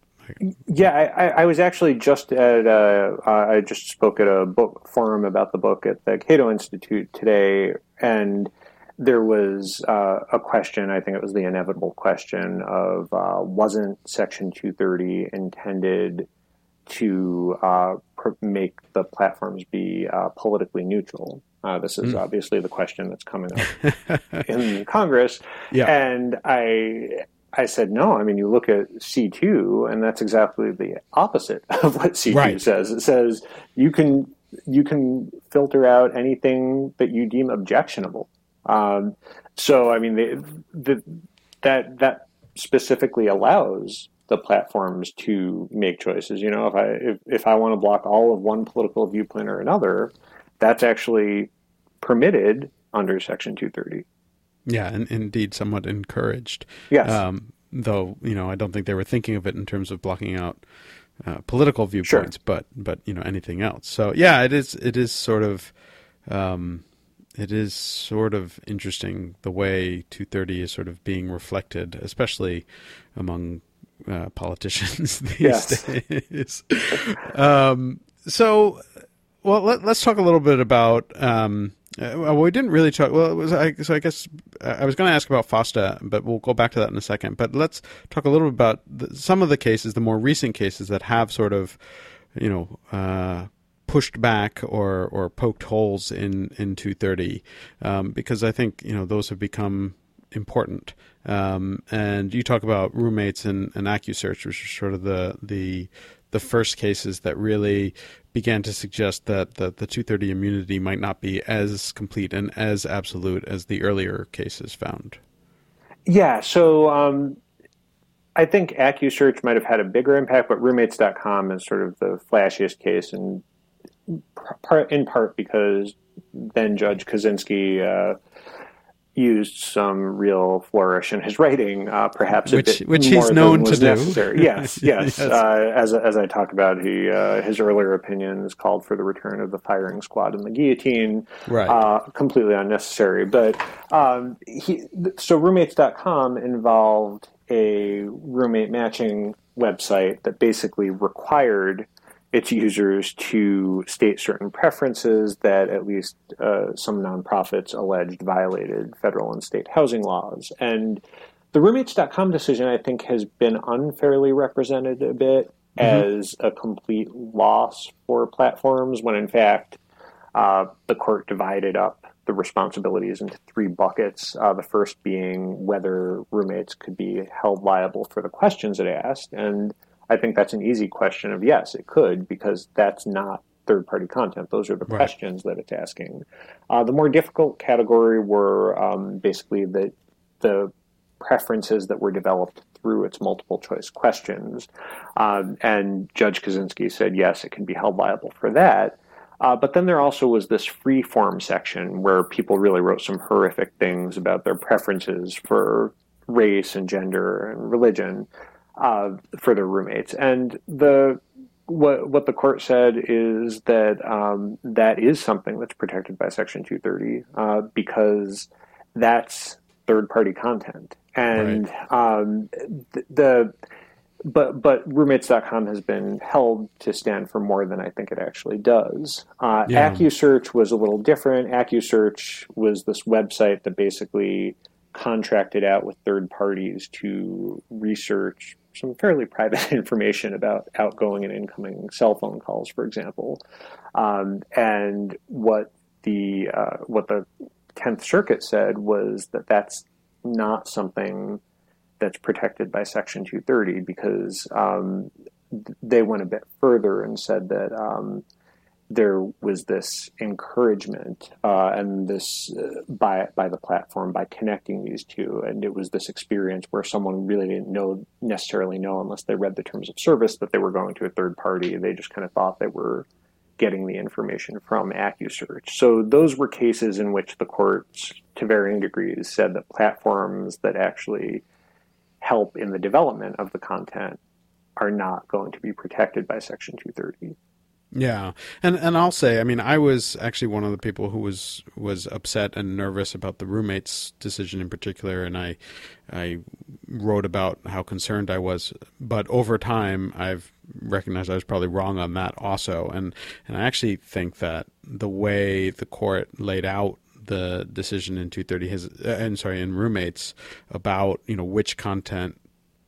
Yeah, I, I, was actually just at a, I just spoke at a book forum about the book at the Cato Institute today, and there was uh, a question. I think it was the inevitable question of uh, wasn't Section 230 intended to uh, make the platforms be uh, politically neutral. Uh, this is mm. obviously the question that's coming up in Congress. Yeah. And I I said, no, I mean, you look at C2, and that's exactly the opposite of what C2 right. says. It says you can you can filter out anything that you deem objectionable. Um, so, I mean, the, the, that that specifically allows the platforms to make choices. You know, if I if, if I want to block all of one political viewpoint or another, that's actually permitted under Section 230. Yeah, and indeed, somewhat encouraged. Yes. Um, though you know, I don't think they were thinking of it in terms of blocking out uh, political viewpoints, sure. but but you know anything else. So yeah, it is it is sort of. Um, it is sort of interesting the way 230 is sort of being reflected, especially among uh, politicians these yes. days. um, so, well, let, us talk a little bit about. Um, uh, well, we didn't really talk. Well, it was, I, so I guess uh, I was going to ask about FOSTA, but we'll go back to that in a second. But let's talk a little bit about the, some of the cases, the more recent cases that have sort of, you know, uh, pushed back or or poked holes in in 230, um, because I think you know those have become important. Um, and you talk about roommates and, and AccuSearch, which are sort of the the the first cases that really began to suggest that the, the 230 immunity might not be as complete and as absolute as the earlier cases found. Yeah, so um, I think AccuSearch might have had a bigger impact, but roommates.com is sort of the flashiest case, and in part because then Judge Kozinski uh, used some real flourish in his writing, uh, perhaps which which he's known to necessary. do. Yes, yes. yes. Uh, as as I talked about, he uh, his earlier opinions called for the return of the firing squad and the guillotine. Right. Uh, completely unnecessary. But um, he so roommates.com involved a roommate matching website that basically required its users to state certain preferences that at least uh, some nonprofits alleged violated federal and state housing laws. And the roommates.com decision, I think, has been unfairly represented a bit mm-hmm. as a complete loss for platforms when, in fact, uh, the court divided up the responsibilities into three buckets. Uh, the first being whether roommates could be held liable for the questions it asked. And I think that's an easy question of yes, it could, because that's not third party content. Those are the Right. questions that it's asking. Uh, the more difficult category were um, basically the the preferences that were developed through its multiple choice questions. Um, and Judge Kozinski said, yes, it can be held liable for that. Uh, but then there also was this free form section where people really wrote some horrific things about their preferences for race and gender and religion uh, for their roommates. And the what what the court said is that um, that is something that's protected by Section 230 uh, because that's third party content. And um, th- the but but roommates.com has been held to stand for more than I think it actually does. Uh, Yeah. AccuSearch was a little different. AccuSearch was this website that basically contracted out with third parties to research some fairly private information about outgoing and incoming cell phone calls, for example. Um, and what the uh, what the Tenth Circuit said was that that's not something that's protected by Section 230 because um, they went a bit further and said that um, there was this encouragement uh, and this uh, by by the platform by connecting these two, and it was this experience where someone really didn't know necessarily know unless they read the terms of service that they were going to a third party. They just kind of thought they were getting the information from AccuSearch. So those were cases in which the courts, to varying degrees, said that platforms that actually help in the development of the content are not going to be protected by Section 230. Yeah, and and I'll say, I mean, I was actually one of the people who was was upset and nervous about the roommates' decision in particular, and I I wrote about how concerned I was. But over time, I've recognized I was probably wrong on that also, and and I actually think that the way the court laid out the decision in 230 has, uh, and sorry, in roommates about you know which content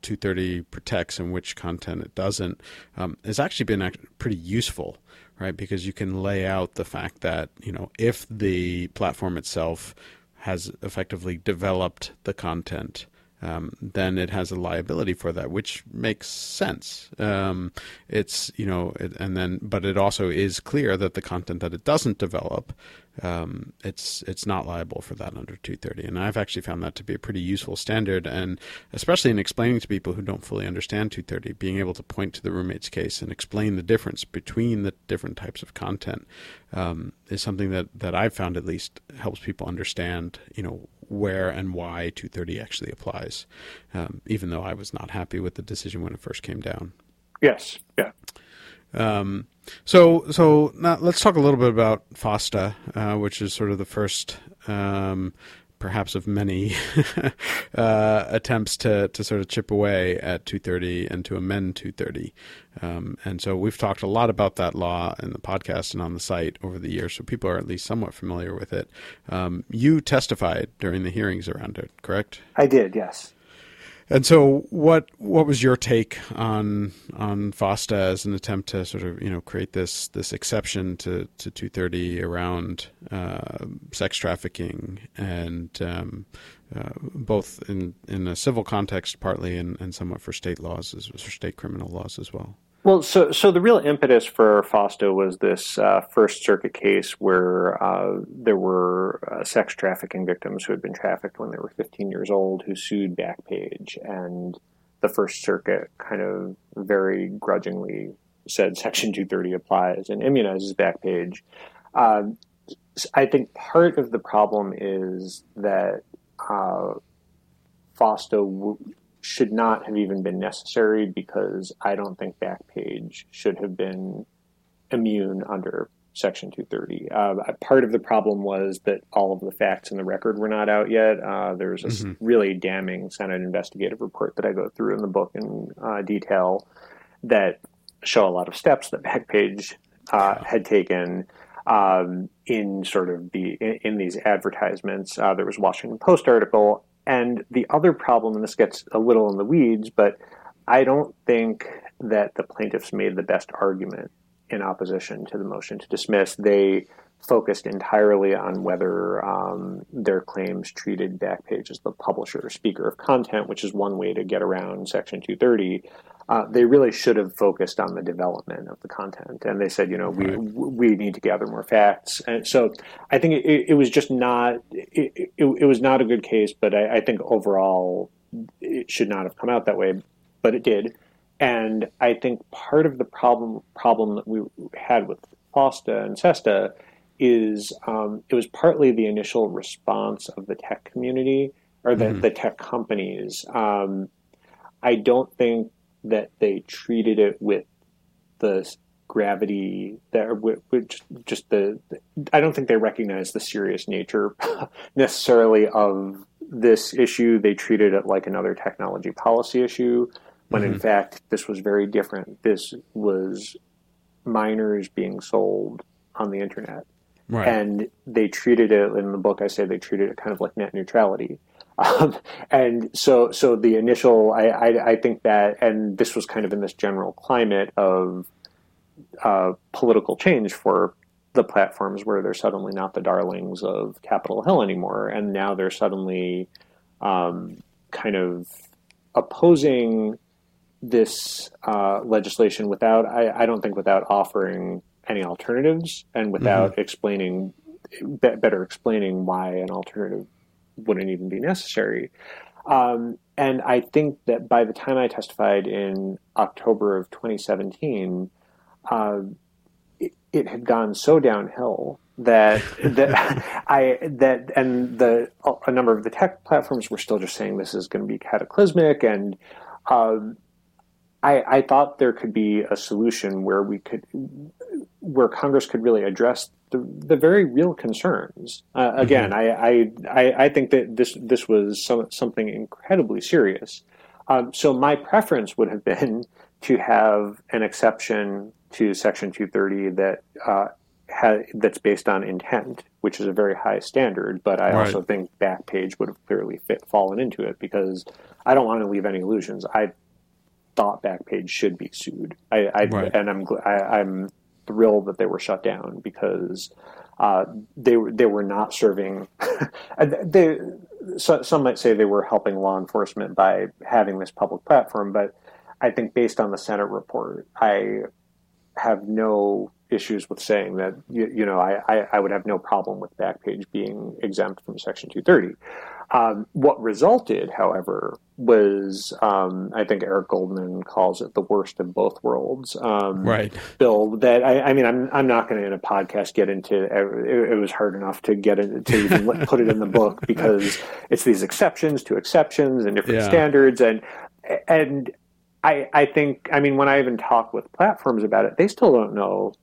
230 protects and which content it doesn't um, has actually been pretty useful, right? Because you can lay out the fact that you know if the platform itself has effectively developed the content. Um, then it has a liability for that, which makes sense. Um, it's you know, it, and then but it also is clear that the content that it doesn't develop, um, it's it's not liable for that under 230. And I've actually found that to be a pretty useful standard, and especially in explaining to people who don't fully understand 230, being able to point to the roommate's case and explain the difference between the different types of content um, is something that that I've found at least helps people understand, you know, where and why 230 actually applies. Um, even though I was not happy with the decision when it first came down. Yes, yeah. Um, so, so now let's talk a little bit about FOSTA, uh, which is sort of the first, um, perhaps of many uh, attempts to, to sort of chip away at 230 and to amend 230. Um, and so we've talked a lot about that law in the podcast and on the site over the years, so people are at least somewhat familiar with it. Um, you testified during the hearings around it, correct? I did, yes. And so, what what was your take on on FOSTA as an attempt to sort of you know create this this exception to to 230 around uh, sex trafficking and um, uh, both in in a civil context partly and, and somewhat for state laws as for state criminal laws as well. Well, so so the real impetus for FOSTA was this uh, First Circuit case where uh, there were uh, sex trafficking victims who had been trafficked when they were 15 years old who sued Backpage, and the First Circuit kind of very grudgingly said Section 230 applies and immunizes Backpage. Um, I think part of the problem is that uh, FOSTA w- should not have even been necessary because I don't think Backpage should have been immune under Section 230. Uh, part of the problem was that all of the facts in the record were not out yet. Uh, there's a Mhm. really damning Senate investigative report that I go through in the book in uh, detail that show a lot of steps that Backpage uh, had taken um, in sort of the in, in these advertisements. Uh, there was a Washington Post article, and the other problem, and this gets a little in the weeds, but I don't think that the plaintiffs made the best argument in opposition to the motion to dismiss. They focused entirely on whether um, their claims treated Backpage as the publisher or speaker of content, which is one way to get around Section 230. Uh, they really should have focused on the development of the content. And they said, you know, we we need to gather more facts. And so I think it, it was just not it, it, it, was not a good case. But I, I think overall it should not have come out that way, but it did. And I think part of the problem problem that we had with FOSTA and SESTA is um, it was partly the initial response of the tech community or the, mm-hmm. the tech companies. Um, I don't think that they treated it with the gravity that which just the I don't think they recognize the serious nature necessarily of this issue. They treated it like another technology policy issue when mm-hmm. in fact this was very different. This was minors being sold on the internet. Right. And they treated it in the book. I say they treated it kind of like net neutrality, um, and so so the initial. I, I, I think that, and this was kind of in this general climate of uh, political change for the platforms where they're suddenly not the darlings of Capitol Hill anymore, and now they're suddenly um, kind of opposing this uh, legislation without, I, I, don't think, without offering any alternatives and without mm-hmm. explaining, be- better explaining why an alternative wouldn't even be necessary. Um, and I think that by the time I testified in October of 2017, uh, it, it, had gone so downhill that that I that and the a number of the tech platforms were still just saying this is going to be cataclysmic and um, I, I thought there could be a solution where we could, where Congress could really address the, the very real concerns. Uh, again, mm-hmm. I, I, I think that this this was some, something incredibly serious. Um, so my preference would have been to have an exception to Section 230 that uh, ha- that's based on intent, which is a very high standard. But I right. also think Backpage would have clearly fit, fallen into it because I don't want to leave any illusions. I thought Backpage should be sued. I, I right. and I'm I, am thrilled that they were shut down because uh, they they were not serving. they so, some might say they were helping law enforcement by having this public platform, but I think based on the Senate report, I have no issues with saying that you, you know I, I, I, would have no problem with Backpage being exempt from Section 230. Um, what resulted, however, was um, I think Eric Goldman calls it the worst of both worlds. Um, right. Bill, that I, I, mean, I'm I'm not going to in a podcast get into. It, it was hard enough to get it to even put it in the book because it's these exceptions to exceptions and different yeah. standards and and I I think I mean when I even talk with platforms about it, they still don't know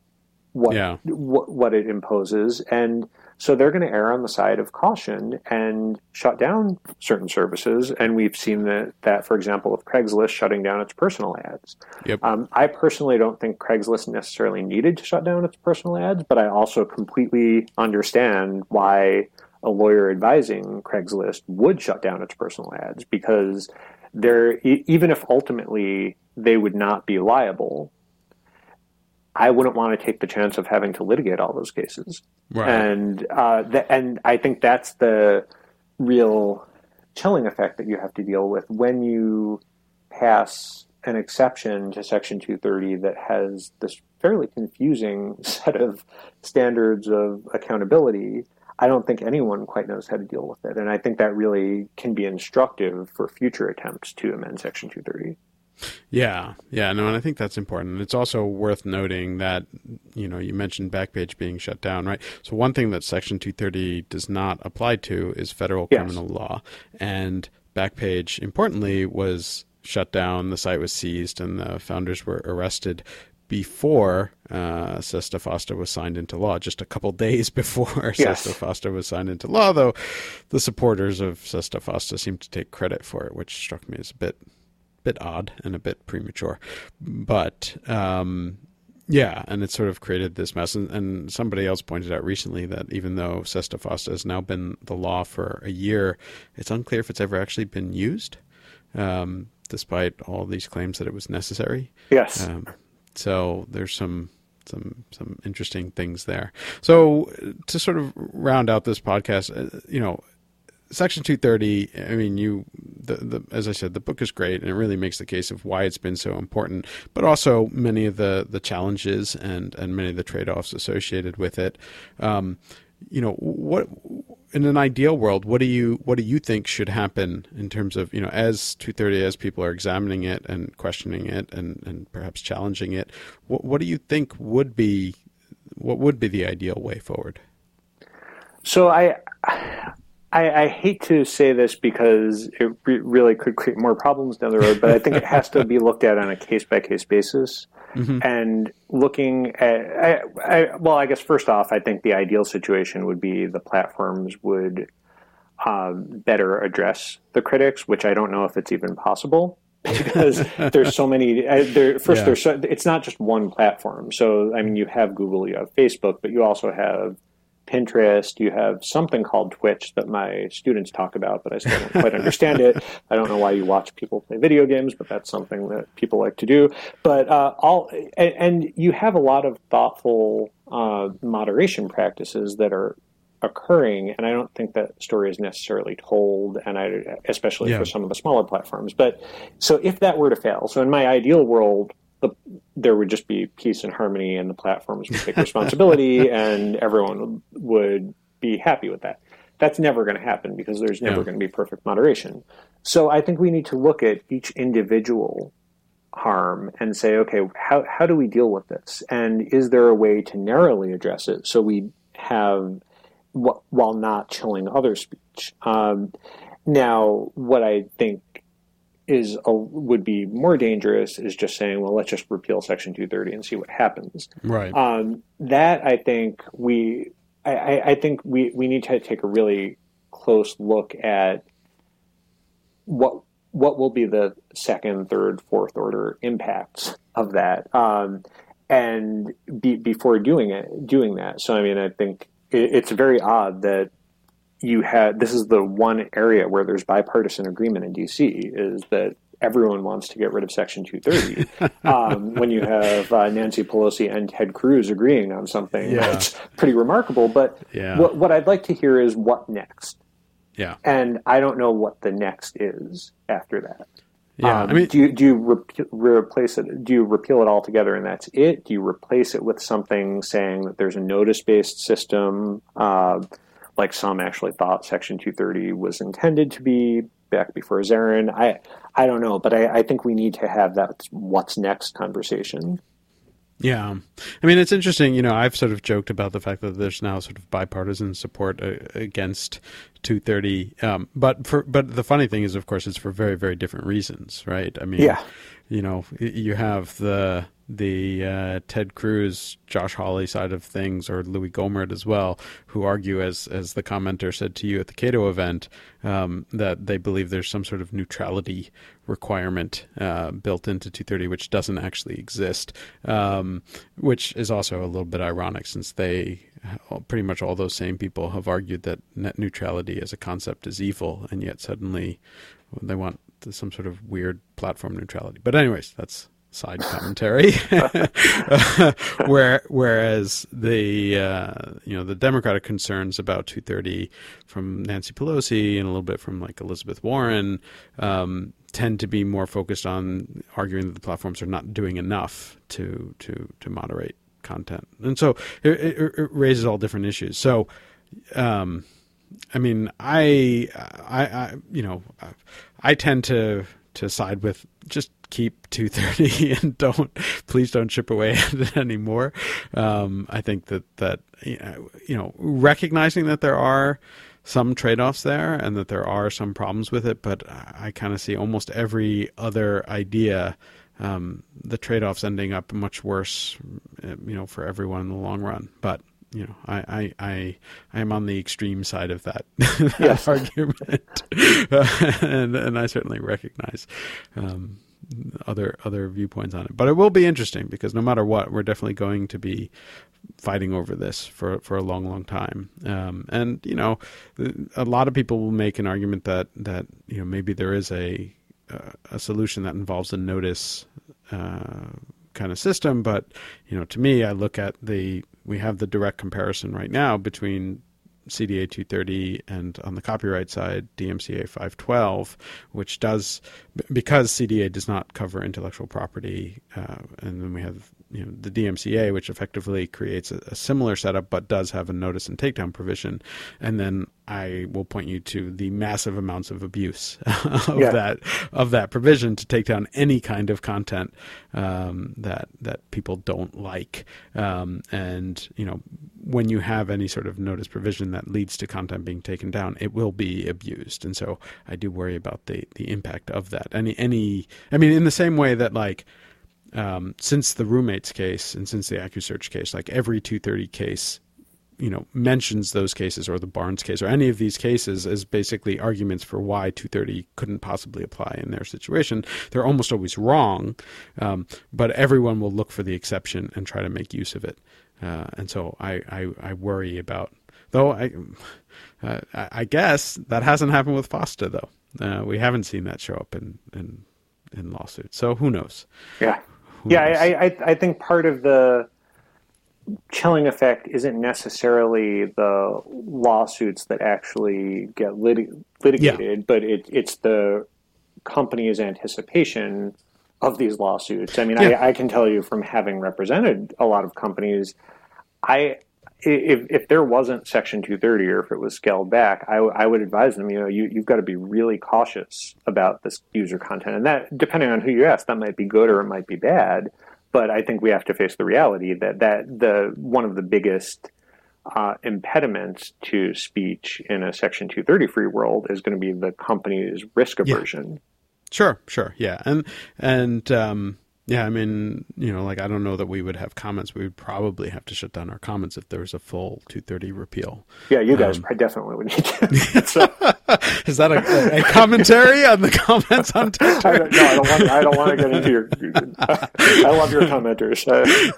what yeah. what, what it imposes and so they're going to err on the side of caution and shut down certain services. And we've seen that, that for example, of Craigslist shutting down its personal ads. Yep. Um, I personally don't think Craigslist necessarily needed to shut down its personal ads, but I also completely understand why a lawyer advising Craigslist would shut down its personal ads because there, even if ultimately they would not be liable, I wouldn't want to take the chance of having to litigate all those cases. Right. And uh, the, and I think that's the real chilling effect that you have to deal with when you pass an exception to Section 230 that has this fairly confusing set of standards of accountability. I don't think anyone quite knows how to deal with it. And I think that really can be instructive for future attempts to amend Section 230. Yeah, yeah, no, and I think that's important. It's also worth noting that you know you mentioned Backpage being shut down, right? So one thing that Section 230 does not apply to is federal yes. criminal law, and Backpage, importantly, was shut down. The site was seized, and the founders were arrested before uh, SESTA FOSTA was signed into law, just a couple days before yes. SESTA FOSTA was signed into law, though the supporters of SESTA FOSTA seem to take credit for it, which struck me as a bit bit odd and a bit premature. But um, yeah, and it sort of created this mess. And, and, somebody else pointed out recently that even though Sesta Fosta has now been the law for a year, it's unclear if it's ever actually been used, um, despite all these claims that it was necessary. Yes. Um, so there's some some some interesting things there. So to sort of round out this podcast, uh, you know, Section 230, I mean, you, the, the, as I said, the book is great and it really makes the case of why it's been so important, but also many of the, the challenges and, and many of the trade offs associated with it. Um, you know, what in an ideal world, what do you what do you think should happen in terms of you know as 230 as people are examining it and questioning it and, and perhaps challenging it, what what do you think would be what would be the ideal way forward? So I, I, I hate to say this because it re- really could create more problems down the road, but I think it has to be looked at on a case by case basis. Mm-hmm. And looking at, I, I, well, I guess first off, I think the ideal situation would be the platforms would um, better address the critics, which I don't know if it's even possible because there's so many. Uh, there, first, yeah. there's so, it's not just one platform. So I mean, you have Google, you have Facebook, but you also have Pinterest. You have something called Twitch that my students talk about, but I still don't quite understand it. I don't know why you watch people play video games, but that's something that people like to do. But uh, all and, and, you have a lot of thoughtful uh, moderation practices that are occurring, and I don't think that story is necessarily told, and I especially yeah. for some of the smaller platforms. But so if that were to fail, so in my ideal world, the, there would just be peace and harmony, and the platforms would take responsibility, and everyone would be happy with that. That's never going to happen because there's never yeah. going to be perfect moderation. So I think we need to look at each individual harm and say, okay, how how do we deal with this? And is there a way to narrowly address it so we have while not chilling other speech? Um, now, what I think is a, would be more dangerous is just saying, well, let's just repeal Section 230 and see what happens. Right. Um, that I think we, I, I, think we, we need to take a really close look at what what will be the second, third, fourth order impacts of that, um, and be, before doing it, doing that. So I mean, I think it, it's very odd that you had this is the one area where there's bipartisan agreement in DC is that everyone wants to get rid of Section 230. um, when you have uh, Nancy Pelosi and Ted Cruz agreeing on something, yeah. that's pretty remarkable. But yeah. what, what I'd like to hear is what next. Yeah, and I don't know what the next is after that. Yeah, um, I mean, do you do you re- replace it? Do you repeal it altogether and that's it? Do you replace it with something saying that there's a notice based system? Uh, like some actually thought Section 230 was intended to be back before Zeran. I I don't know, but I, I think we need to have that what's next conversation. Yeah, I mean it's interesting. You know, I've sort of joked about the fact that there's now sort of bipartisan support uh, against 230. Um, but for but the funny thing is, of course, it's for very very different reasons, right? I mean, yeah. you know, you have the the uh, Ted Cruz, Josh Hawley side of things, or Louis Gohmert as well, who argue, as as the commenter said to you at the Cato event, um, that they believe there's some sort of neutrality requirement uh, built into 230, which doesn't actually exist, um, which is also a little bit ironic since they pretty much all those same people have argued that net neutrality as a concept is evil, and yet suddenly they want some sort of weird platform neutrality. But anyways, that's side commentary. Where, whereas the uh, you know the Democratic concerns about 230 from Nancy Pelosi and a little bit from like Elizabeth Warren um, tend to be more focused on arguing that the platforms are not doing enough to to to moderate content, and so it, it, it raises all different issues. So. Um, I mean, I, I, I, you know, I tend to to side with just keep 230 and don't please don't chip away at it anymore. Um, I think that that you know recognizing that there are some trade-offs there and that there are some problems with it, but I kind of see almost every other idea um, the trade-offs ending up much worse, you know, for everyone in the long run. But you know, I, I, I, I am on the extreme side of that, that argument, and and I certainly recognize um, other other viewpoints on it. But it will be interesting because no matter what, we're definitely going to be fighting over this for for a long, long time. Um, and you know, a lot of people will make an argument that that you know maybe there is a a solution that involves a notice. Uh, kind of system. But you know, to me, I look at the we have the direct comparison right now between CDA 230 and on the copyright side, DMCA 512, which does, because CDA does not cover intellectual property, uh, and then we have you know, the DMCA, which effectively creates a, a, similar setup but does have a notice and takedown provision. And then I will point you to the massive amounts of abuse of yeah. that of that provision to take down any kind of content um, that that people don't like. Um, and you know, when you have any sort of notice provision that leads to content being taken down, it will be abused. And so I do worry about the the impact of that. Any any, I mean, in the same way that like um, since the roommates case and since the AccuSearch case, like every 230 case, you know, mentions those cases or the Barnes case or any of these cases as basically arguments for why 230 couldn't possibly apply in their situation. They're almost always wrong, um, but everyone will look for the exception and try to make use of it. Uh, and so I, I, I, worry about, though I, uh, I guess that hasn't happened with FOSTA though. Uh, we haven't seen that show up in, in in lawsuits. So who knows? Yeah yeah, I, I, I think part of the chilling effect isn't necessarily the lawsuits that actually get lit- litigated, yeah. but it, it's the company's anticipation of these lawsuits. I mean, yeah. I, I, can tell you from having represented a lot of companies, I if, if there wasn't Section 230 or if it was scaled back, I, I would advise them, you know, you, you've got to be really cautious about this user content. And that, depending on who you ask, that might be good or it might be bad. But I think we have to face the reality that, that the one of the biggest uh, impediments to speech in a Section 230 free world is going to be the company's risk aversion. Yeah. Sure, sure, yeah, and and um, yeah, I mean, you know, like I don't know that we would have comments. We would probably have to shut down our comments if there was a full 230 repeal. Yeah, you guys um, definitely would need to. so. Is that a, a, commentary on the comments on Twitter? I no, I don't want. I don't want to get into your. I love your commenters.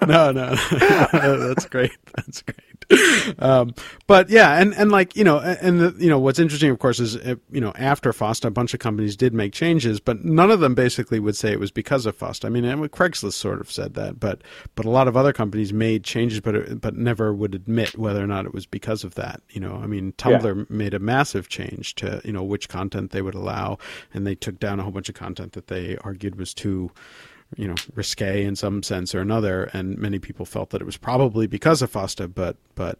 no, no, that's great. That's great. um, but yeah, and, and like you know, and the, you know what's interesting, of course, is uh, you know after FOSTA, a bunch of companies did make changes, but none of them basically would say it was because of FOSTA. I mean, Craigslist sort of said that, but but a lot of other companies made changes, but it, but never would admit whether or not it was because of that. You know, I mean, Tumblr yeah. made a massive change to you know which content they would allow, and they took down a whole bunch of content that they argued was too you know risque in some sense or another, and many people felt that it was probably because of FOSTA, but but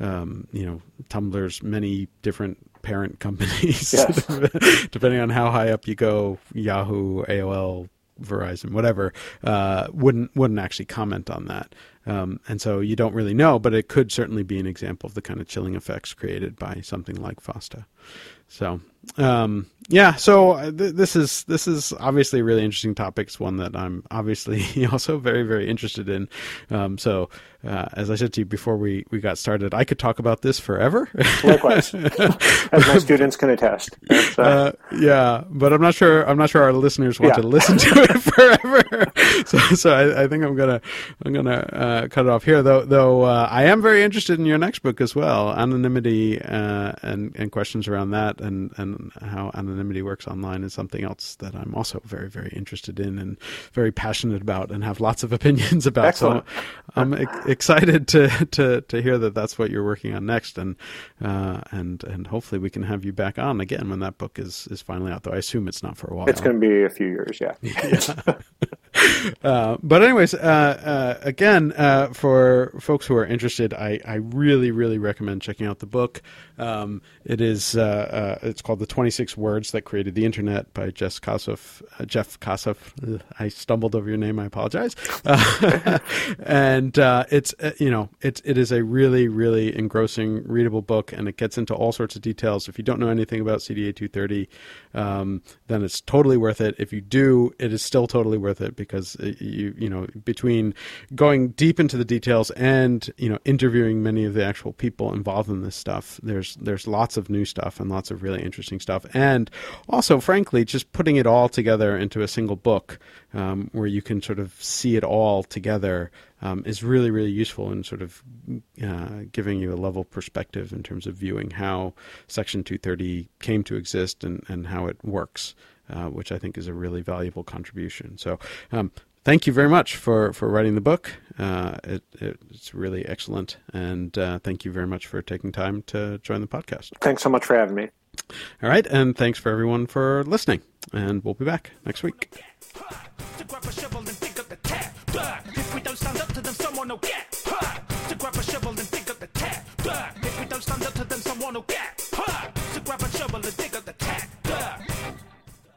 um, you know Tumblr's many different parent companies, yes. depending on how high up you go, Yahoo, AOL, Verizon, whatever, uh, wouldn't wouldn't actually comment on that, um, and so you don't really know. But it could certainly be an example of the kind of chilling effects created by something like FOSTA. So um, yeah, so uh, th- this is this is obviously a really interesting topic. It's one that I'm obviously also very very interested in. Um, so uh, as I said to you before we, we got started, I could talk about this forever. Likewise, as my students can attest. Uh, uh, yeah, but I'm not sure. I'm not sure our listeners want yeah. to listen to it forever. so, so I, I, think I'm gonna I'm gonna uh, cut it off here. Though though uh, I am very interested in your next book as well, anonymity and and questions around that, and and how anonymity works online is something else that I'm also very very interested in and very passionate about, and have lots of opinions about. Excellent. So I'm excited to, to, to hear that that's what you're working on next, and uh, and and hopefully we can have you back on again when that book is is finally out. Though I assume it's not for a while. It's going to be a few years, yeah. yeah. uh, but anyways, uh, uh, again, uh, for folks who are interested, I, I really really recommend checking out the book. Um, it is uh, it's called the 26 Words That Created the Internet by Jeff Kosseff. Jeff Kosseff. I stumbled over your name. I apologize. and it's you know it's it is a really really engrossing readable book and it gets into all sorts of details if you don't know anything about cda 230 um, then it's totally worth it if you do it is still totally worth it because uh, you you know between going deep into the details and you know interviewing many of the actual people involved in this stuff there's there's lots of new stuff and lots of really interesting stuff. And also frankly just putting it all together into a single book um, where you can sort of see it all together um, is really, really useful in sort of uh, giving you a level perspective in terms of viewing how Section 230 came to exist and, and how it works, which I think is a really valuable contribution. So, um, thank you very much for, for writing the book. Uh, it, it, it's really excellent. And uh, thank you very much for taking time to join the podcast. Thanks so much for having me. All right. And thanks for everyone for listening. And we'll be back next week. To grab a shovel and dig